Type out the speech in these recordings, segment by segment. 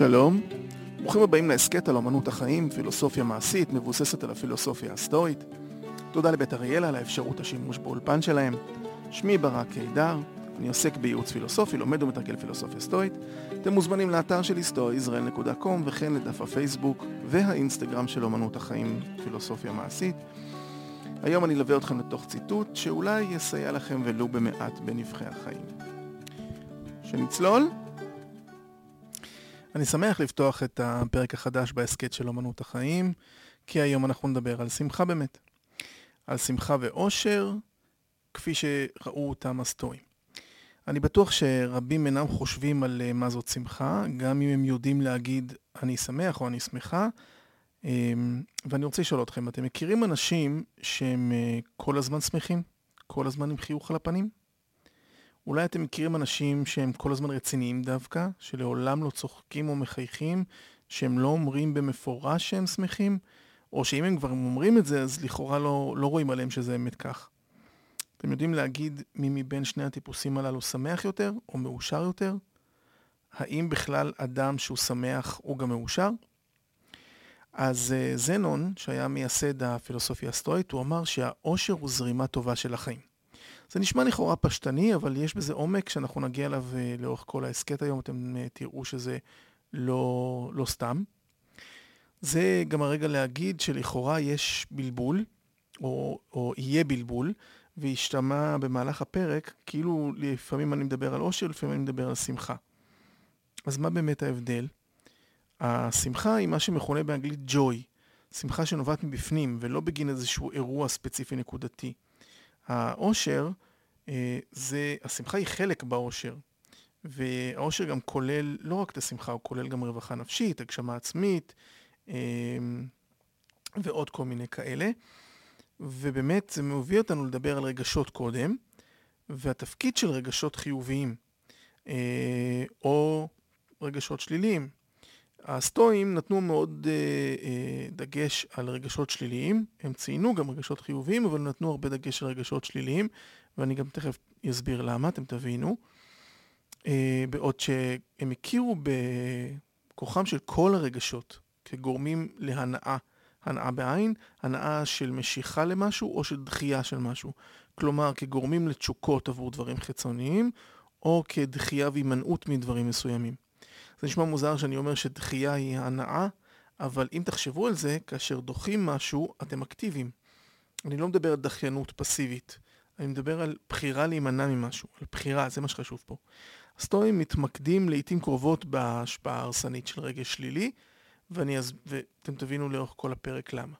שלום, ברוכים הבאים להסכת על אמנות החיים, פילוסופיה מעשית מבוססת על הפילוסופיה הסטואית. תודה לבית אריאלה על האפשרות השימוש באולפן שלהם. שמי ברק קידר, אני עוסק בייעוץ פילוסופי, לומד ומתרגל פילוסופיה סטואית. אתם מוזמנים לאתר שלי stoaisrael.com וכן לדף הפייסבוק והאינסטגרם של אמנות החיים, פילוסופיה מעשית. היום אני אלווה אתכם לתוך ציטוט שאולי יסייע לכם ולו במעט בנבחי החיים. שנצלול? אני שמח לפתוח את הפרק החדש בהסכת של אמנות החיים, כי היום אנחנו נדבר על שמחה באמת. על שמחה ואושר, כפי שראו אותם הסטואים. אני בטוח שרבים אינם חושבים על אה, מה זאת שמחה, גם אם הם יודעים להגיד אני שמח או אני שמחה. אמ, ואני רוצה לשאול אתכם, אתם מכירים אנשים שהם אה, כל הזמן שמחים? כל הזמן עם חיוך על הפנים? אולי אתם מכירים אנשים שהם כל הזמן רציניים דווקא, שלעולם לא צוחקים או מחייכים, שהם לא אומרים במפורש שהם שמחים, או שאם הם כבר אומרים את זה, אז לכאורה לא, לא רואים עליהם שזה אמת כך. אתם יודעים להגיד מי מבין שני הטיפוסים הללו שמח יותר או מאושר יותר? האם בכלל אדם שהוא שמח הוא גם מאושר? אז uh, זנון, שהיה מייסד הפילוסופיה הסטואית, הוא אמר שהאושר הוא זרימה טובה של החיים. זה נשמע לכאורה פשטני, אבל יש בזה עומק שאנחנו נגיע אליו uh, לאורך כל ההסכת היום, אתם uh, תראו שזה לא, לא סתם. זה גם הרגע להגיד שלכאורה יש בלבול, או, או יהיה בלבול, והשתמע במהלך הפרק, כאילו לפעמים אני מדבר על אושר, לפעמים אני מדבר על שמחה. אז מה באמת ההבדל? השמחה היא מה שמכונה באנגלית joy, שמחה שנובעת מבפנים ולא בגין איזשהו אירוע ספציפי נקודתי. האושר, אה, זה, השמחה היא חלק באושר, והאושר גם כולל לא רק את השמחה, הוא כולל גם רווחה נפשית, הגשמה עצמית אה, ועוד כל מיני כאלה. ובאמת זה מביא אותנו לדבר על רגשות קודם, והתפקיד של רגשות חיוביים, אה, או רגשות שליליים. הסטואים נתנו מאוד אה, אה, דגש על רגשות שליליים, הם ציינו גם רגשות חיוביים, אבל נתנו הרבה דגש על רגשות שליליים, ואני גם תכף אסביר למה, אתם תבינו. אה, בעוד שהם הכירו בכוחם של כל הרגשות כגורמים להנאה הנאה בעין, הנאה של משיכה למשהו או של דחייה של משהו. כלומר, כגורמים לתשוקות עבור דברים חיצוניים, או כדחייה והימנעות מדברים מסוימים. זה נשמע מוזר שאני אומר שדחייה היא הנאה, אבל אם תחשבו על זה, כאשר דוחים משהו, אתם אקטיביים. אני לא מדבר על דחיינות פסיבית, אני מדבר על בחירה להימנע ממשהו, על בחירה, זה מה שחשוב פה. הסטואים מתמקדים לעיתים קרובות בהשפעה ההרסנית של רגש שלילי, ואני אז, ואתם תבינו לאורך כל הפרק למה.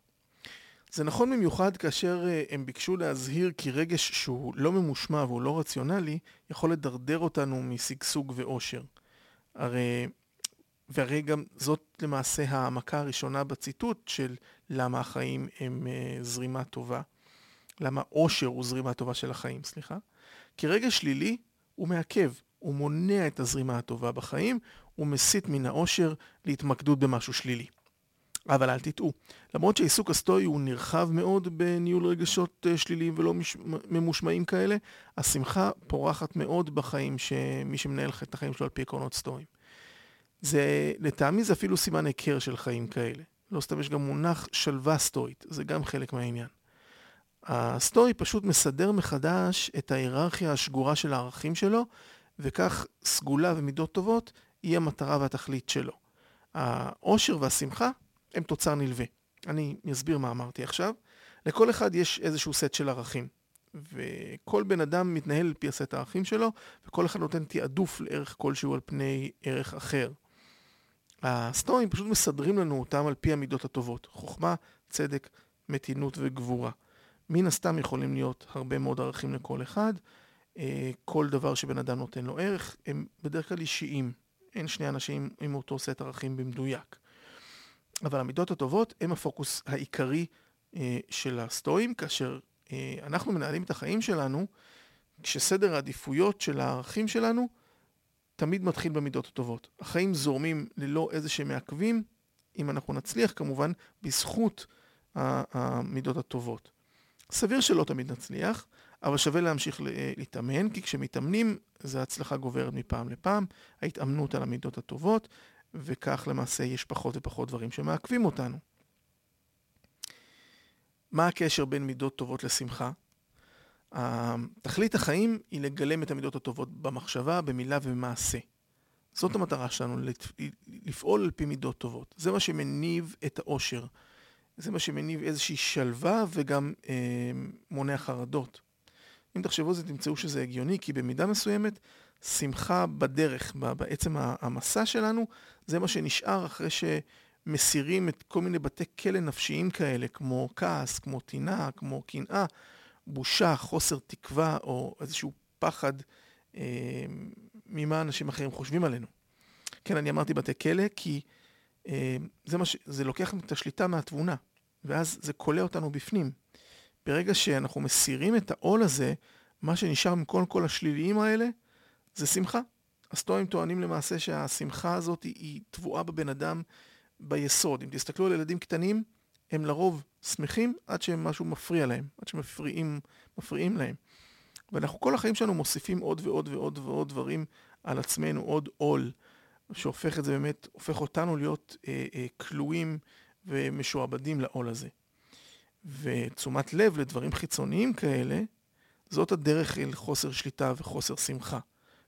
זה נכון במיוחד כאשר אה, הם ביקשו להזהיר כי רגש שהוא לא ממושמע והוא לא רציונלי, יכול לדרדר אותנו משגשוג ואושר. הרי, והרי גם זאת למעשה העמקה הראשונה בציטוט של למה החיים הם uh, זרימה טובה. למה אושר הוא זרימה טובה של החיים, סליחה. כי רגש שלילי הוא מעכב, הוא מונע את הזרימה הטובה בחיים, הוא מסית מן העושר להתמקדות במשהו שלילי. אבל אל תטעו, למרות שהעיסוק הסטואי הוא נרחב מאוד בניהול רגשות אה, שליליים ולא מש... ממושמעים כאלה, השמחה פורחת מאוד בחיים שמי שמנהל את החיים שלו על פי עקרונות סטואיים. זה, לטעמי זה אפילו סימן היכר של חיים כאלה. לא סתם יש גם מונח שלווה סטואית, זה גם חלק מהעניין. הסטואי פשוט מסדר מחדש את ההיררכיה השגורה של הערכים שלו, וכך סגולה ומידות טובות היא המטרה והתכלית שלו. העושר והשמחה הם תוצר נלווה. אני אסביר מה אמרתי עכשיו. לכל אחד יש איזשהו סט של ערכים. וכל בן אדם מתנהל על פי הסט הערכים שלו, וכל אחד נותן תעדוף לערך כלשהו על פני ערך אחר. הסטואים פשוט מסדרים לנו אותם על פי המידות הטובות. חוכמה, צדק, מתינות וגבורה. מן הסתם יכולים להיות הרבה מאוד ערכים לכל אחד. אה, כל דבר שבן אדם נותן לו ערך, הם בדרך כלל אישיים. אין שני אנשים עם אותו סט ערכים במדויק. אבל המידות הטובות הם הפוקוס העיקרי אה, של הסטואים, כאשר אה, אנחנו מנהלים את החיים שלנו, כשסדר העדיפויות של הערכים שלנו תמיד מתחיל במידות הטובות. החיים זורמים ללא איזה שהם מעכבים, אם אנחנו נצליח כמובן, בזכות המידות הטובות. סביר שלא תמיד נצליח, אבל שווה להמשיך להתאמן, כי כשמתאמנים, זה הצלחה גוברת מפעם לפעם, ההתאמנות על המידות הטובות, וכך למעשה יש פחות ופחות דברים שמעכבים אותנו. מה הקשר בין מידות טובות לשמחה? תכלית החיים היא לגלם את המידות הטובות במחשבה, במילה ובמעשה. זאת המטרה שלנו, לפעול על פי מידות טובות. זה מה שמניב את האושר. זה מה שמניב איזושהי שלווה וגם אה, מונע חרדות. אם תחשבו על זה, תמצאו שזה הגיוני, כי במידה מסוימת, שמחה בדרך, בעצם המסע שלנו, זה מה שנשאר אחרי שמסירים את כל מיני בתי כלא נפשיים כאלה, כמו כעס, כמו טינה, כמו קנאה, בושה, חוסר תקווה, או איזשהו פחד אה, ממה אנשים אחרים חושבים עלינו. כן, אני אמרתי בתי כלא, כי אה, זה, ש... זה לוקח את השליטה מהתבונה, ואז זה כולא אותנו בפנים. ברגע שאנחנו מסירים את העול הזה, מה שנשאר מכל כל השליליים האלה, זה שמחה. הסטואים טוענים למעשה שהשמחה הזאת היא, היא טבועה בבן אדם ביסוד. אם תסתכלו על ילדים קטנים, הם לרוב שמחים עד שמשהו מפריע להם, עד שמפריעים להם. ואנחנו כל החיים שלנו מוסיפים עוד ועוד ועוד ועוד דברים על עצמנו, עוד עול, שהופך את זה באמת, הופך אותנו להיות אה, אה, כלואים ומשועבדים לעול הזה. ותשומת לב לדברים חיצוניים כאלה, זאת הדרך אל חוסר שליטה וחוסר שמחה.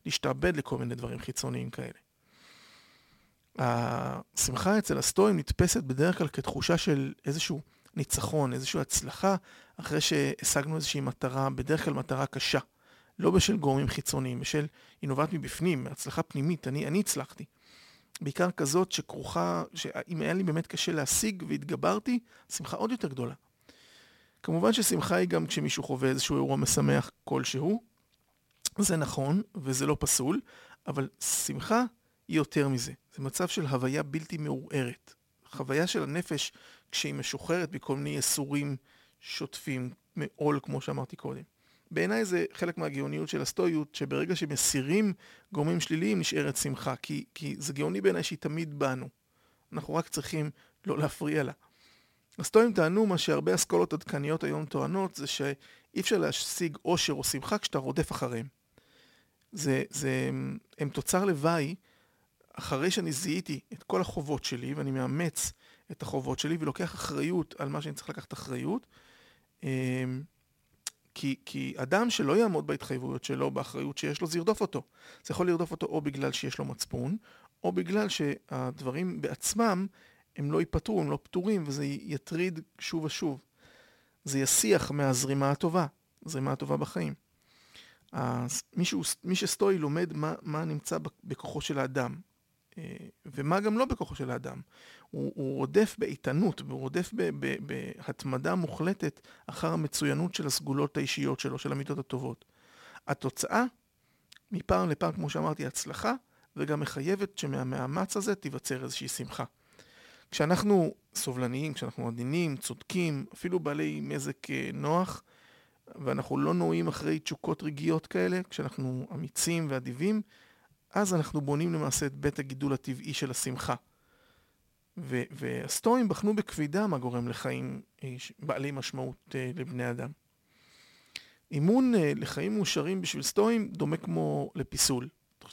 להשתעבד לכל מיני דברים חיצוניים כאלה. השמחה אצל הסטואים נתפסת בדרך כלל כתחושה של איזשהו ניצחון, איזושהי הצלחה, אחרי שהשגנו איזושהי מטרה, בדרך כלל מטרה קשה. לא בשל גורמים חיצוניים, בשל, היא נובעת מבפנים, הצלחה פנימית, אני, אני הצלחתי. בעיקר כזאת שכרוכה, שאם היה לי באמת קשה להשיג והתגברתי, שמחה עוד יותר גדולה. כמובן ששמחה היא גם כשמישהו חווה איזשהו אירוע משמח כלשהו, זה נכון וזה לא פסול, אבל שמחה היא יותר מזה. זה מצב של הוויה בלתי מעורערת. חוויה של הנפש כשהיא משוחררת מכל מיני יסורים שוטפים, מעול כמו שאמרתי קודם. בעיניי זה חלק מהגאוניות של הסטואיות, שברגע שמסירים גורמים שליליים נשארת שמחה, כי, כי זה גאוני בעיניי שהיא תמיד בנו. אנחנו רק צריכים לא להפריע לה. הסטואים טענו מה שהרבה אסכולות עדכניות היום טוענות, זה שאי אפשר להשיג אושר או שמחה כשאתה רודף אחריהם. זה, זה, הם תוצר לוואי, אחרי שאני זיהיתי את כל החובות שלי, ואני מאמץ את החובות שלי ולוקח אחריות על מה שאני צריך לקחת אחריות, אמ, כי, כי אדם שלא יעמוד בהתחייבויות שלו, באחריות שיש לו, זה ירדוף אותו. זה יכול לרדוף אותו או בגלל שיש לו מצפון, או בגלל שהדברים בעצמם הם לא ייפתרו, הם לא פתורים, וזה יטריד שוב ושוב. זה יסיח מהזרימה הטובה, זרימה הטובה בחיים. מי שסטואי לומד מה, מה נמצא בכוחו של האדם, אה, ומה גם לא בכוחו של האדם. הוא, הוא רודף באיתנות, הוא רודף ב, ב, בהתמדה מוחלטת אחר המצוינות של הסגולות האישיות שלו, של המידות הטובות. התוצאה, מפעם לפעם, כמו שאמרתי, הצלחה, וגם מחייבת שמהמאמץ הזה תיווצר איזושהי שמחה. כשאנחנו סובלניים, כשאנחנו עדינים, צודקים, אפילו בעלי מזג אה, נוח, ואנחנו לא נועים אחרי תשוקות רגעיות כאלה, כשאנחנו אמיצים ואדיבים, אז אנחנו בונים למעשה את בית הגידול הטבעי של השמחה. ו- והסטואים בחנו בקפידה מה גורם לחיים אה, בעלי משמעות אה, לבני אדם. אימון אה, לחיים מאושרים בשביל סטואים דומה כמו לפיסול.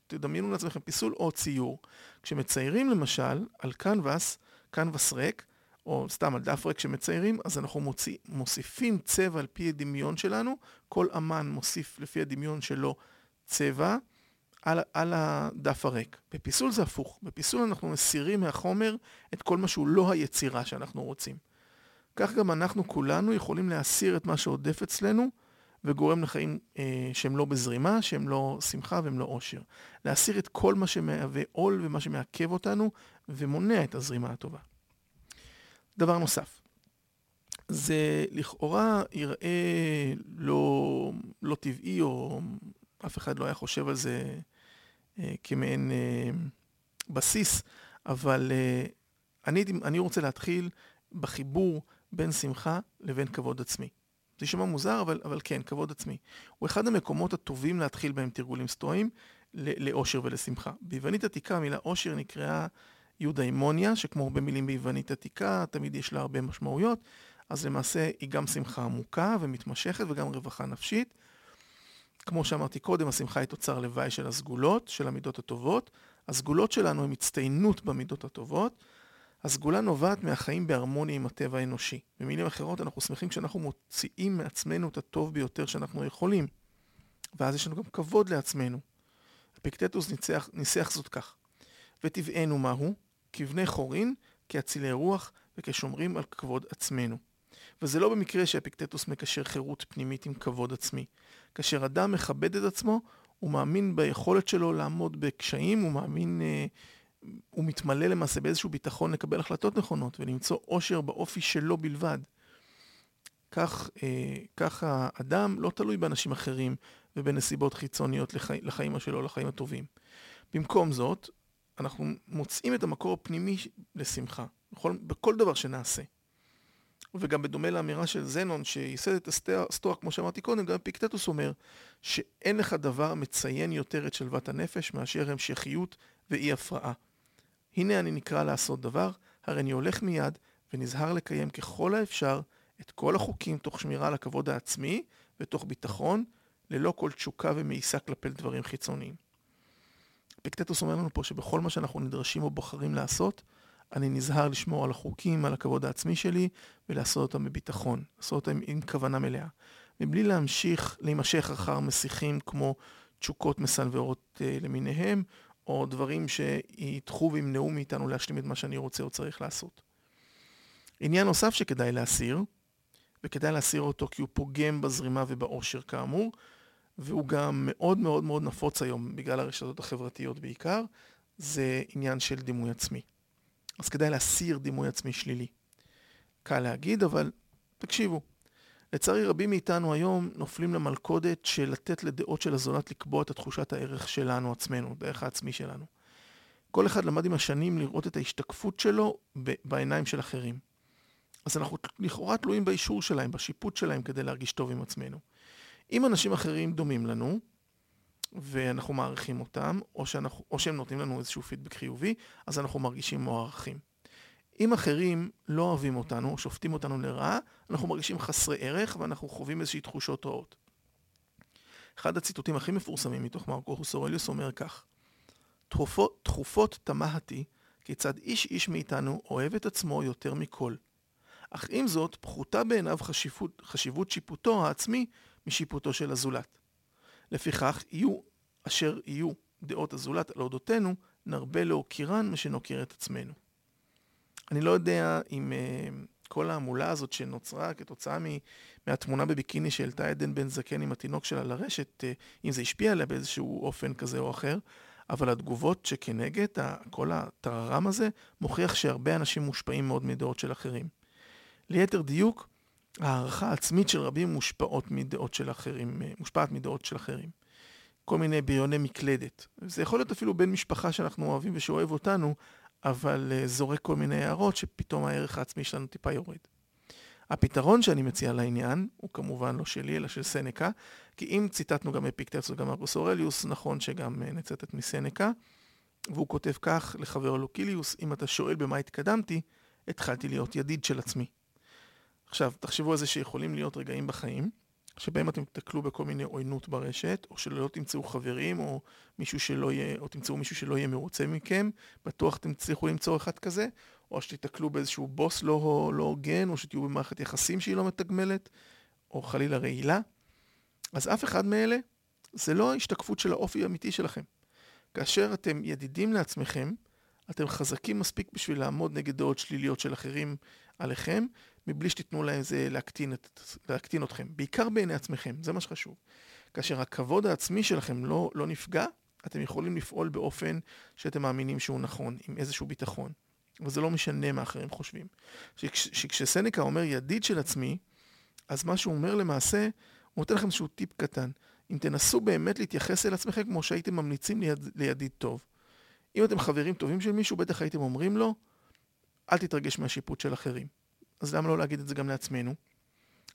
תדמיינו לעצמכם פיסול או ציור. כשמציירים למשל על קנבס, קנבס ריק, או סתם על דף ריק שמציירים, אז אנחנו מוציא, מוסיפים צבע על פי הדמיון שלנו, כל אמן מוסיף לפי הדמיון שלו צבע על, על הדף הריק. בפיסול זה הפוך, בפיסול אנחנו מסירים מהחומר את כל מה שהוא לא היצירה שאנחנו רוצים. כך גם אנחנו כולנו יכולים להסיר את מה שעודף אצלנו וגורם לחיים אה, שהם לא בזרימה, שהם לא שמחה והם לא עושר. להסיר את כל מה שמהווה עול ומה שמעכב אותנו ומונע את הזרימה הטובה. דבר נוסף, זה לכאורה יראה לא, לא טבעי, או אף אחד לא היה חושב על זה אה, כמעין אה, בסיס, אבל אה, אני, אני רוצה להתחיל בחיבור בין שמחה לבין כבוד עצמי. זה יישמע מוזר, אבל, אבל כן, כבוד עצמי. הוא אחד המקומות הטובים להתחיל בהם תרגולים סטואיים לאושר ולשמחה. ביוונית עתיקה המילה אושר נקראה יודאימוניה, שכמו הרבה מילים ביוונית עתיקה, תמיד יש לה הרבה משמעויות, אז למעשה היא גם שמחה עמוקה ומתמשכת וגם רווחה נפשית. כמו שאמרתי קודם, השמחה היא תוצר לוואי של הסגולות, של המידות הטובות, הסגולות שלנו הן הצטיינות במידות הטובות. הסגולה נובעת מהחיים בהרמוניה עם הטבע האנושי. במילים אחרות, אנחנו שמחים כשאנחנו מוציאים מעצמנו את הטוב ביותר שאנחנו יכולים. ואז יש לנו גם כבוד לעצמנו. אפיקטטוס ניסח, ניסח זאת כך: וטבענו מהו? כבני חורין, כאצילי רוח וכשומרים על כבוד עצמנו. וזה לא במקרה שאפיקטטוס מקשר חירות פנימית עם כבוד עצמי. כאשר אדם מכבד את עצמו, הוא מאמין ביכולת שלו לעמוד בקשיים, הוא מאמין, אה, הוא מתמלא למעשה באיזשהו ביטחון לקבל החלטות נכונות ולמצוא אושר באופי שלו בלבד. כך, אה, כך האדם לא תלוי באנשים אחרים ובנסיבות חיצוניות לחי, לחיים שלו, לחיים הטובים. במקום זאת, אנחנו מוצאים את המקור הפנימי לשמחה, בכל, בכל דבר שנעשה. וגם בדומה לאמירה של זנון שייסד את הסטואה, כמו שאמרתי קודם, גם פיקטטוס אומר שאין לך דבר מציין יותר את שלוות הנפש מאשר המשכיות ואי הפרעה. הנה אני נקרא לעשות דבר, הרי אני הולך מיד ונזהר לקיים ככל האפשר את כל החוקים תוך שמירה על הכבוד העצמי ותוך ביטחון, ללא כל תשוקה ומאיסה כלפי דברים חיצוניים. פיקטטוס אומר לנו פה שבכל מה שאנחנו נדרשים או בוחרים לעשות, אני נזהר לשמור על החוקים, על הכבוד העצמי שלי, ולעשות אותם בביטחון, לעשות אותם עם כוונה מלאה. מבלי להמשיך, להימשך אחר מסיחים כמו תשוקות מסנוורות אה, למיניהם, או דברים שידחו וימנעו מאיתנו להשלים את מה שאני רוצה או צריך לעשות. עניין נוסף שכדאי להסיר, וכדאי להסיר אותו כי הוא פוגם בזרימה ובאושר כאמור, והוא גם מאוד מאוד מאוד נפוץ היום בגלל הרשתות החברתיות בעיקר, זה עניין של דימוי עצמי. אז כדאי להסיר דימוי עצמי שלילי. קל להגיד, אבל תקשיבו. לצערי רבים מאיתנו היום נופלים למלכודת של לתת לדעות של הזולת לקבוע את תחושת הערך שלנו עצמנו, דרך העצמי שלנו. כל אחד למד עם השנים לראות את ההשתקפות שלו בעיניים של אחרים. אז אנחנו לכאורה תלויים באישור שלהם, בשיפוט שלהם, כדי להרגיש טוב עם עצמנו. אם אנשים אחרים דומים לנו, ואנחנו מעריכים אותם, או, שאנחנו, או שהם נותנים לנו איזשהו פידבק חיובי, אז אנחנו מרגישים מוערכים. אם אחרים לא אוהבים אותנו, או שופטים אותנו לרעה, אנחנו מרגישים חסרי ערך ואנחנו חווים איזושהי תחושות רעות. אחד הציטוטים הכי מפורסמים מתוך מרקוס אורליוס אומר כך: תכופות, תכופות תמהתי כיצד איש איש מאיתנו אוהב את עצמו יותר מכל. אך עם זאת, פחותה בעיניו חשיבות, חשיבות שיפוטו העצמי משיפוטו של הזולת. לפיכך, יהיו אשר יהיו דעות הזולת על אודותינו, נרבה להוקירן משנוקיר את עצמנו. אני לא יודע אם uh, כל ההמולה הזאת שנוצרה כתוצאה מהתמונה בביקיני שהעלתה עדן בן זקן עם התינוק שלה לרשת, uh, אם זה השפיע עליה באיזשהו אופן כזה או אחר, אבל התגובות שכנגד, כל הטררם הזה, מוכיח שהרבה אנשים מושפעים מאוד מדעות של אחרים. ליתר דיוק, הערכה העצמית של רבים מושפעות מדעות של אחרים, אה, מושפעת מדעות של אחרים. כל מיני בריוני מקלדת. זה יכול להיות אפילו בן משפחה שאנחנו אוהבים ושאוהב אותנו, אבל uh, זורק כל מיני הערות שפתאום הערך העצמי שלנו טיפה יורד. הפתרון שאני מציע לעניין הוא כמובן לא שלי אלא של סנקה, כי אם ציטטנו גם אפיקטרס וגם ארקוס אורליוס, נכון שגם uh, נצטט מסנקה, והוא כותב כך לחבר לוקיליוס, אם אתה שואל במה התקדמתי, התחלתי להיות ידיד של עצמי. עכשיו, תחשבו על זה שיכולים להיות רגעים בחיים, שבהם אתם תתקלו בכל מיני עוינות ברשת, או שלא תמצאו חברים, או מישהו שלא יהיה, או תמצאו מישהו שלא יהיה מרוצה מכם, בטוח אתם תצליחו למצוא אחד כזה, או שתתקלו באיזשהו בוס לא, לא הוגן, או שתהיו במערכת יחסים שהיא לא מתגמלת, או חלילה רעילה. אז אף אחד מאלה זה לא ההשתקפות של האופי האמיתי שלכם. כאשר אתם ידידים לעצמכם, אתם חזקים מספיק בשביל לעמוד נגד דעות שליליות של אחרים עליכם, מבלי שתיתנו להם זה להקטין, את, להקטין אתכם. בעיקר בעיני עצמכם, זה מה שחשוב. כאשר הכבוד העצמי שלכם לא, לא נפגע, אתם יכולים לפעול באופן שאתם מאמינים שהוא נכון, עם איזשהו ביטחון. וזה לא משנה מה אחרים חושבים. שכש, שכשסנקה אומר ידיד של עצמי, אז מה שהוא אומר למעשה, הוא נותן לכם איזשהו טיפ קטן. אם תנסו באמת להתייחס אל עצמכם כמו שהייתם ממליצים ליד, לידיד טוב. אם אתם חברים טובים של מישהו, בטח הייתם אומרים לו, אל תתרגש מהשיפוט של אחרים. אז למה לא להגיד את זה גם לעצמנו?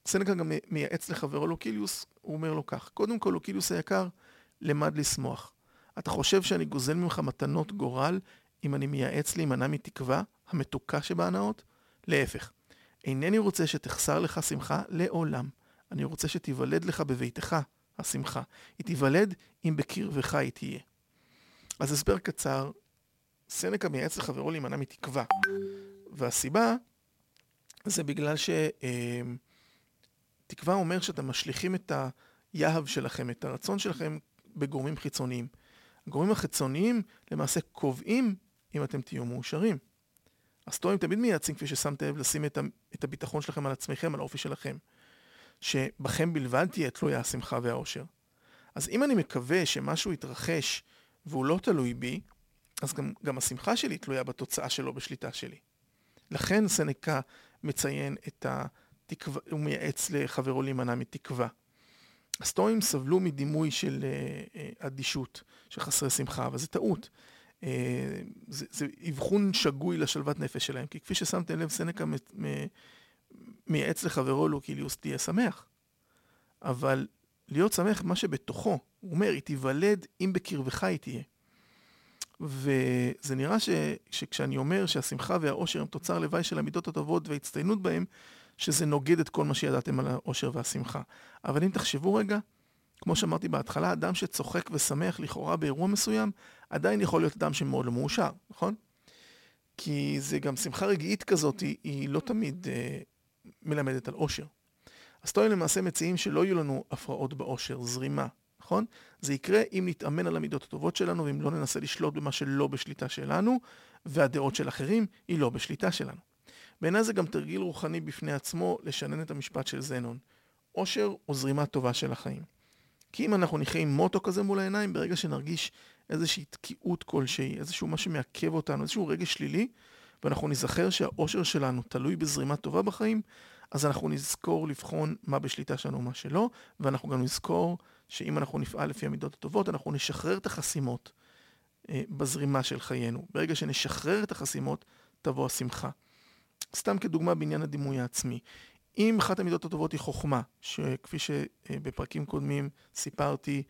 סנקה גם מייעץ לחברו לוקיליוס, הוא אומר לו כך, קודם כל לוקיליוס היקר, למד לשמוח. אתה חושב שאני גוזל ממך מתנות גורל אם אני מייעץ להימנע מתקווה המתוקה שבהנאות? להפך, אינני רוצה שתחסר לך שמחה לעולם. אני רוצה שתיוולד לך בביתך השמחה. היא תיוולד אם בקרבך היא תהיה. אז הסבר קצר סנקה מייעץ לחברו להימנע מתקווה. והסיבה זה בגלל שתקווה אומר שאתם משליכים את היהב שלכם, את הרצון שלכם בגורמים חיצוניים. הגורמים החיצוניים למעשה קובעים אם אתם תהיו מאושרים. הסטואים תמיד מייעצים, כפי ששמתם לב, לשים את הביטחון שלכם על עצמכם, על האופי שלכם. שבכם בלבד תהיה תלויה השמחה והאושר. אז אם אני מקווה שמשהו יתרחש והוא לא תלוי בי, אז גם, גם השמחה שלי תלויה בתוצאה שלו בשליטה שלי. לכן סנקה מציין את התקווה, הוא מייעץ לחברו להימנע מתקווה. הסטואים סבלו מדימוי של uh, אדישות, של חסרי שמחה, אבל זה טעות. Uh, זה, זה אבחון שגוי לשלוות נפש שלהם, כי כפי ששמתם לב, סנקה מ, מ, מייעץ לחברו לוקיליוס, תהיה שמח. אבל להיות שמח מה שבתוכו, הוא אומר, היא תיוולד אם בקרבך היא תהיה. וזה נראה ש, שכשאני אומר שהשמחה והאושר הם תוצר לוואי של המידות הטובות וההצטיינות בהם, שזה נוגד את כל מה שידעתם על האושר והשמחה. אבל אם תחשבו רגע, כמו שאמרתי בהתחלה, אדם שצוחק ושמח לכאורה באירוע מסוים, עדיין יכול להיות אדם שמאוד לא מאושר, נכון? כי זה גם שמחה רגעית כזאת, היא, היא לא תמיד אה, מלמדת על אושר. הסטואים למעשה מציעים שלא יהיו לנו הפרעות באושר, זרימה, נכון? זה יקרה אם נתאמן על המידות הטובות שלנו ואם לא ננסה לשלוט במה שלא בשליטה שלנו, והדעות של אחרים היא לא בשליטה שלנו. בעיניי זה גם תרגיל רוחני בפני עצמו לשנן את המשפט של זנון. אושר או זרימה טובה של החיים. כי אם אנחנו נחיה עם מוטו כזה מול העיניים, ברגע שנרגיש איזושהי תקיעות כלשהי, איזשהו מה שמעכב אותנו, איזשהו רגש שלילי, ואנחנו נזכר שהאושר שלנו תלוי בזרימה טובה בחיים, אז אנחנו נזכור לבחון מה בשליטה שלנו ומה שלא, ואנחנו גם נזכור שאם אנחנו נפעל לפי המידות הטובות, אנחנו נשחרר את החסימות אה, בזרימה של חיינו. ברגע שנשחרר את החסימות, תבוא השמחה. סתם כדוגמה בעניין הדימוי העצמי. אם אחת המידות הטובות היא חוכמה, שכפי שבפרקים קודמים סיפרתי,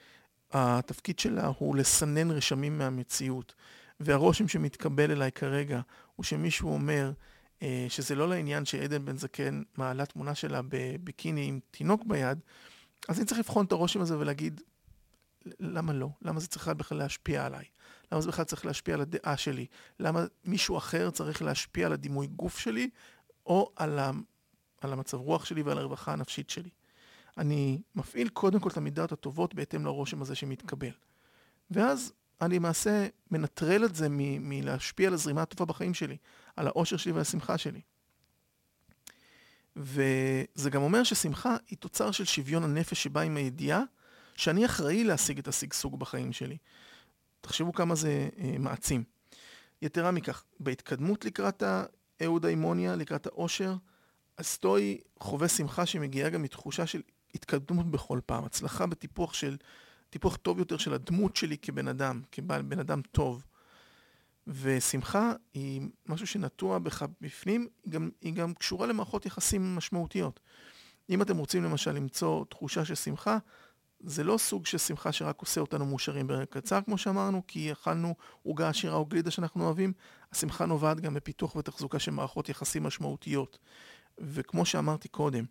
התפקיד שלה הוא לסנן רשמים מהמציאות, והרושם שמתקבל אליי כרגע הוא שמישהו אומר אה, שזה לא לעניין שעדן בן זקן מעלה תמונה שלה בביקיני עם תינוק ביד, אז אני צריך לבחון את הרושם הזה ולהגיד, למה לא? למה זה צריך בכלל להשפיע עליי? למה זה בכלל צריך להשפיע על הדעה שלי? למה מישהו אחר צריך להשפיע על הדימוי גוף שלי, או על, ה... על המצב רוח שלי ועל הרווחה הנפשית שלי? אני מפעיל קודם כל את המידות הטובות בהתאם לרושם הזה שמתקבל. ואז אני למעשה מנטרל את זה מ- מלהשפיע על הזרימה הטובה בחיים שלי, על האושר שלי והשמחה שלי. וזה גם אומר ששמחה היא תוצר של שוויון הנפש שבא עם הידיעה שאני אחראי להשיג את השגשוג בחיים שלי. תחשבו כמה זה אה, מעצים. יתרה מכך, בהתקדמות לקראת האהודאימוניה, לקראת האושר, הסטואי חווה שמחה שמגיעה גם מתחושה של התקדמות בכל פעם, הצלחה בטיפוח של, טיפוח טוב יותר של הדמות שלי כבן אדם, כבן אדם טוב. ושמחה היא משהו שנטוע בך בפנים, היא גם, היא גם קשורה למערכות יחסים משמעותיות. אם אתם רוצים למשל למצוא תחושה של שמחה, זה לא סוג של שמחה שרק עושה אותנו מאושרים ברגע קצר, כמו שאמרנו, כי אכלנו עוגה עשירה או גלידה שאנחנו אוהבים. השמחה נובעת גם בפיתוח ותחזוקה של מערכות יחסים משמעותיות. וכמו שאמרתי קודם,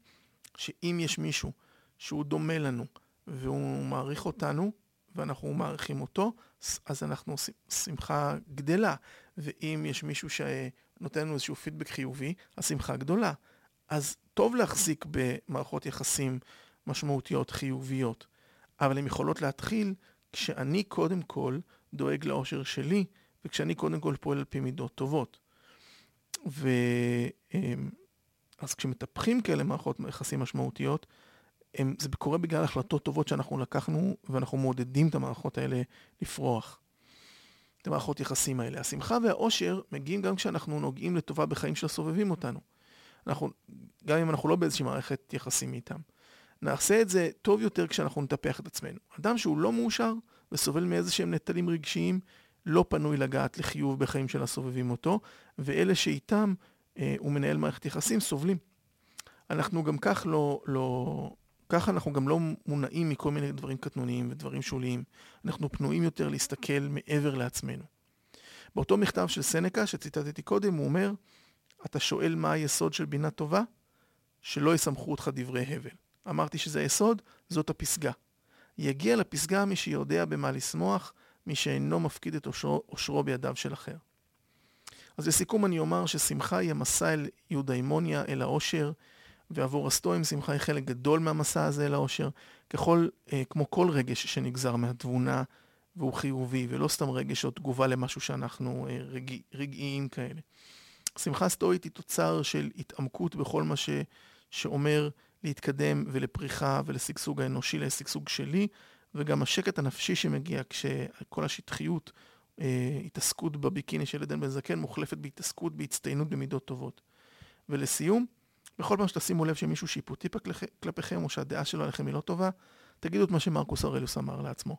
שאם יש מישהו שהוא דומה לנו והוא מעריך אותנו, ואנחנו מעריכים אותו, אז אנחנו עושים שמחה גדלה. ואם יש מישהו שנותן לנו איזשהו פידבק חיובי, השמחה גדולה. אז טוב להחזיק במערכות יחסים משמעותיות, חיוביות, אבל הן יכולות להתחיל כשאני קודם כל דואג לאושר שלי, וכשאני קודם כל פועל על פי מידות טובות. ו... אמ, אז כשמטפחים כאלה מערכות יחסים משמעותיות, הם, זה קורה בגלל החלטות טובות שאנחנו לקחנו, ואנחנו מעודדים את המערכות האלה לפרוח. את המערכות יחסים האלה. השמחה והאושר מגיעים גם כשאנחנו נוגעים לטובה בחיים של הסובבים אותנו. אנחנו, גם אם אנחנו לא באיזושהי מערכת יחסים איתם. נעשה את זה טוב יותר כשאנחנו נטפח את עצמנו. אדם שהוא לא מאושר וסובל מאיזה שהם נטלים רגשיים, לא פנוי לגעת לחיוב בחיים של הסובבים אותו, ואלה שאיתם אה, הוא מנהל מערכת יחסים סובלים. אנחנו גם כך לא, לא, ככה אנחנו גם לא מונעים מכל מיני דברים קטנוניים ודברים שוליים. אנחנו פנויים יותר להסתכל מעבר לעצמנו. באותו מכתב של סנקה שציטטתי קודם, הוא אומר, אתה שואל מה היסוד של בינה טובה? שלא יסמכו אותך דברי הבל. אמרתי שזה היסוד, זאת הפסגה. יגיע לפסגה מי שיודע במה לשמוח, מי שאינו מפקיד את אושרו, אושרו בידיו של אחר. אז לסיכום אני אומר ששמחה היא המסע אל יודאימוניה, אל העושר, ועבור הסטואים שמחה היא חלק גדול מהמסע הזה אל העושר, ככל, אה, כמו כל רגש שנגזר מהתבונה והוא חיובי, ולא סתם רגש או תגובה למשהו שאנחנו אה, רגע, רגעיים כאלה. שמחה סטואית היא תוצר של התעמקות בכל מה ש, שאומר להתקדם ולפריחה ולשגשוג האנושי, לשגשוג שלי, וגם השקט הנפשי שמגיע כשכל השטחיות, אה, התעסקות בביקיני של עדן בן זקן, מוחלפת בהתעסקות, בהצטיינות במידות טובות. ולסיום, בכל פעם שתשימו לב שמישהו שיפוטי כלפיכם, או שהדעה שלו עליכם היא לא טובה, תגידו את מה שמרקוס אורליוס אמר לעצמו.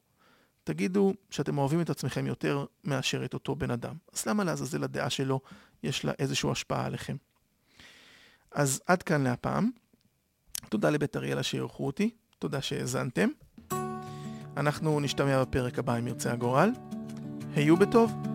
תגידו שאתם אוהבים את עצמכם יותר מאשר את אותו בן אדם. אז למה לעזאזל הדעה שלו יש לה איזושהי השפעה עליכם? אז עד כאן להפעם. תודה לבית אריאלה שאירחו אותי, תודה שהאזנתם. אנחנו נשתמע בפרק הבא אם ירצה הגורל. היו בטוב.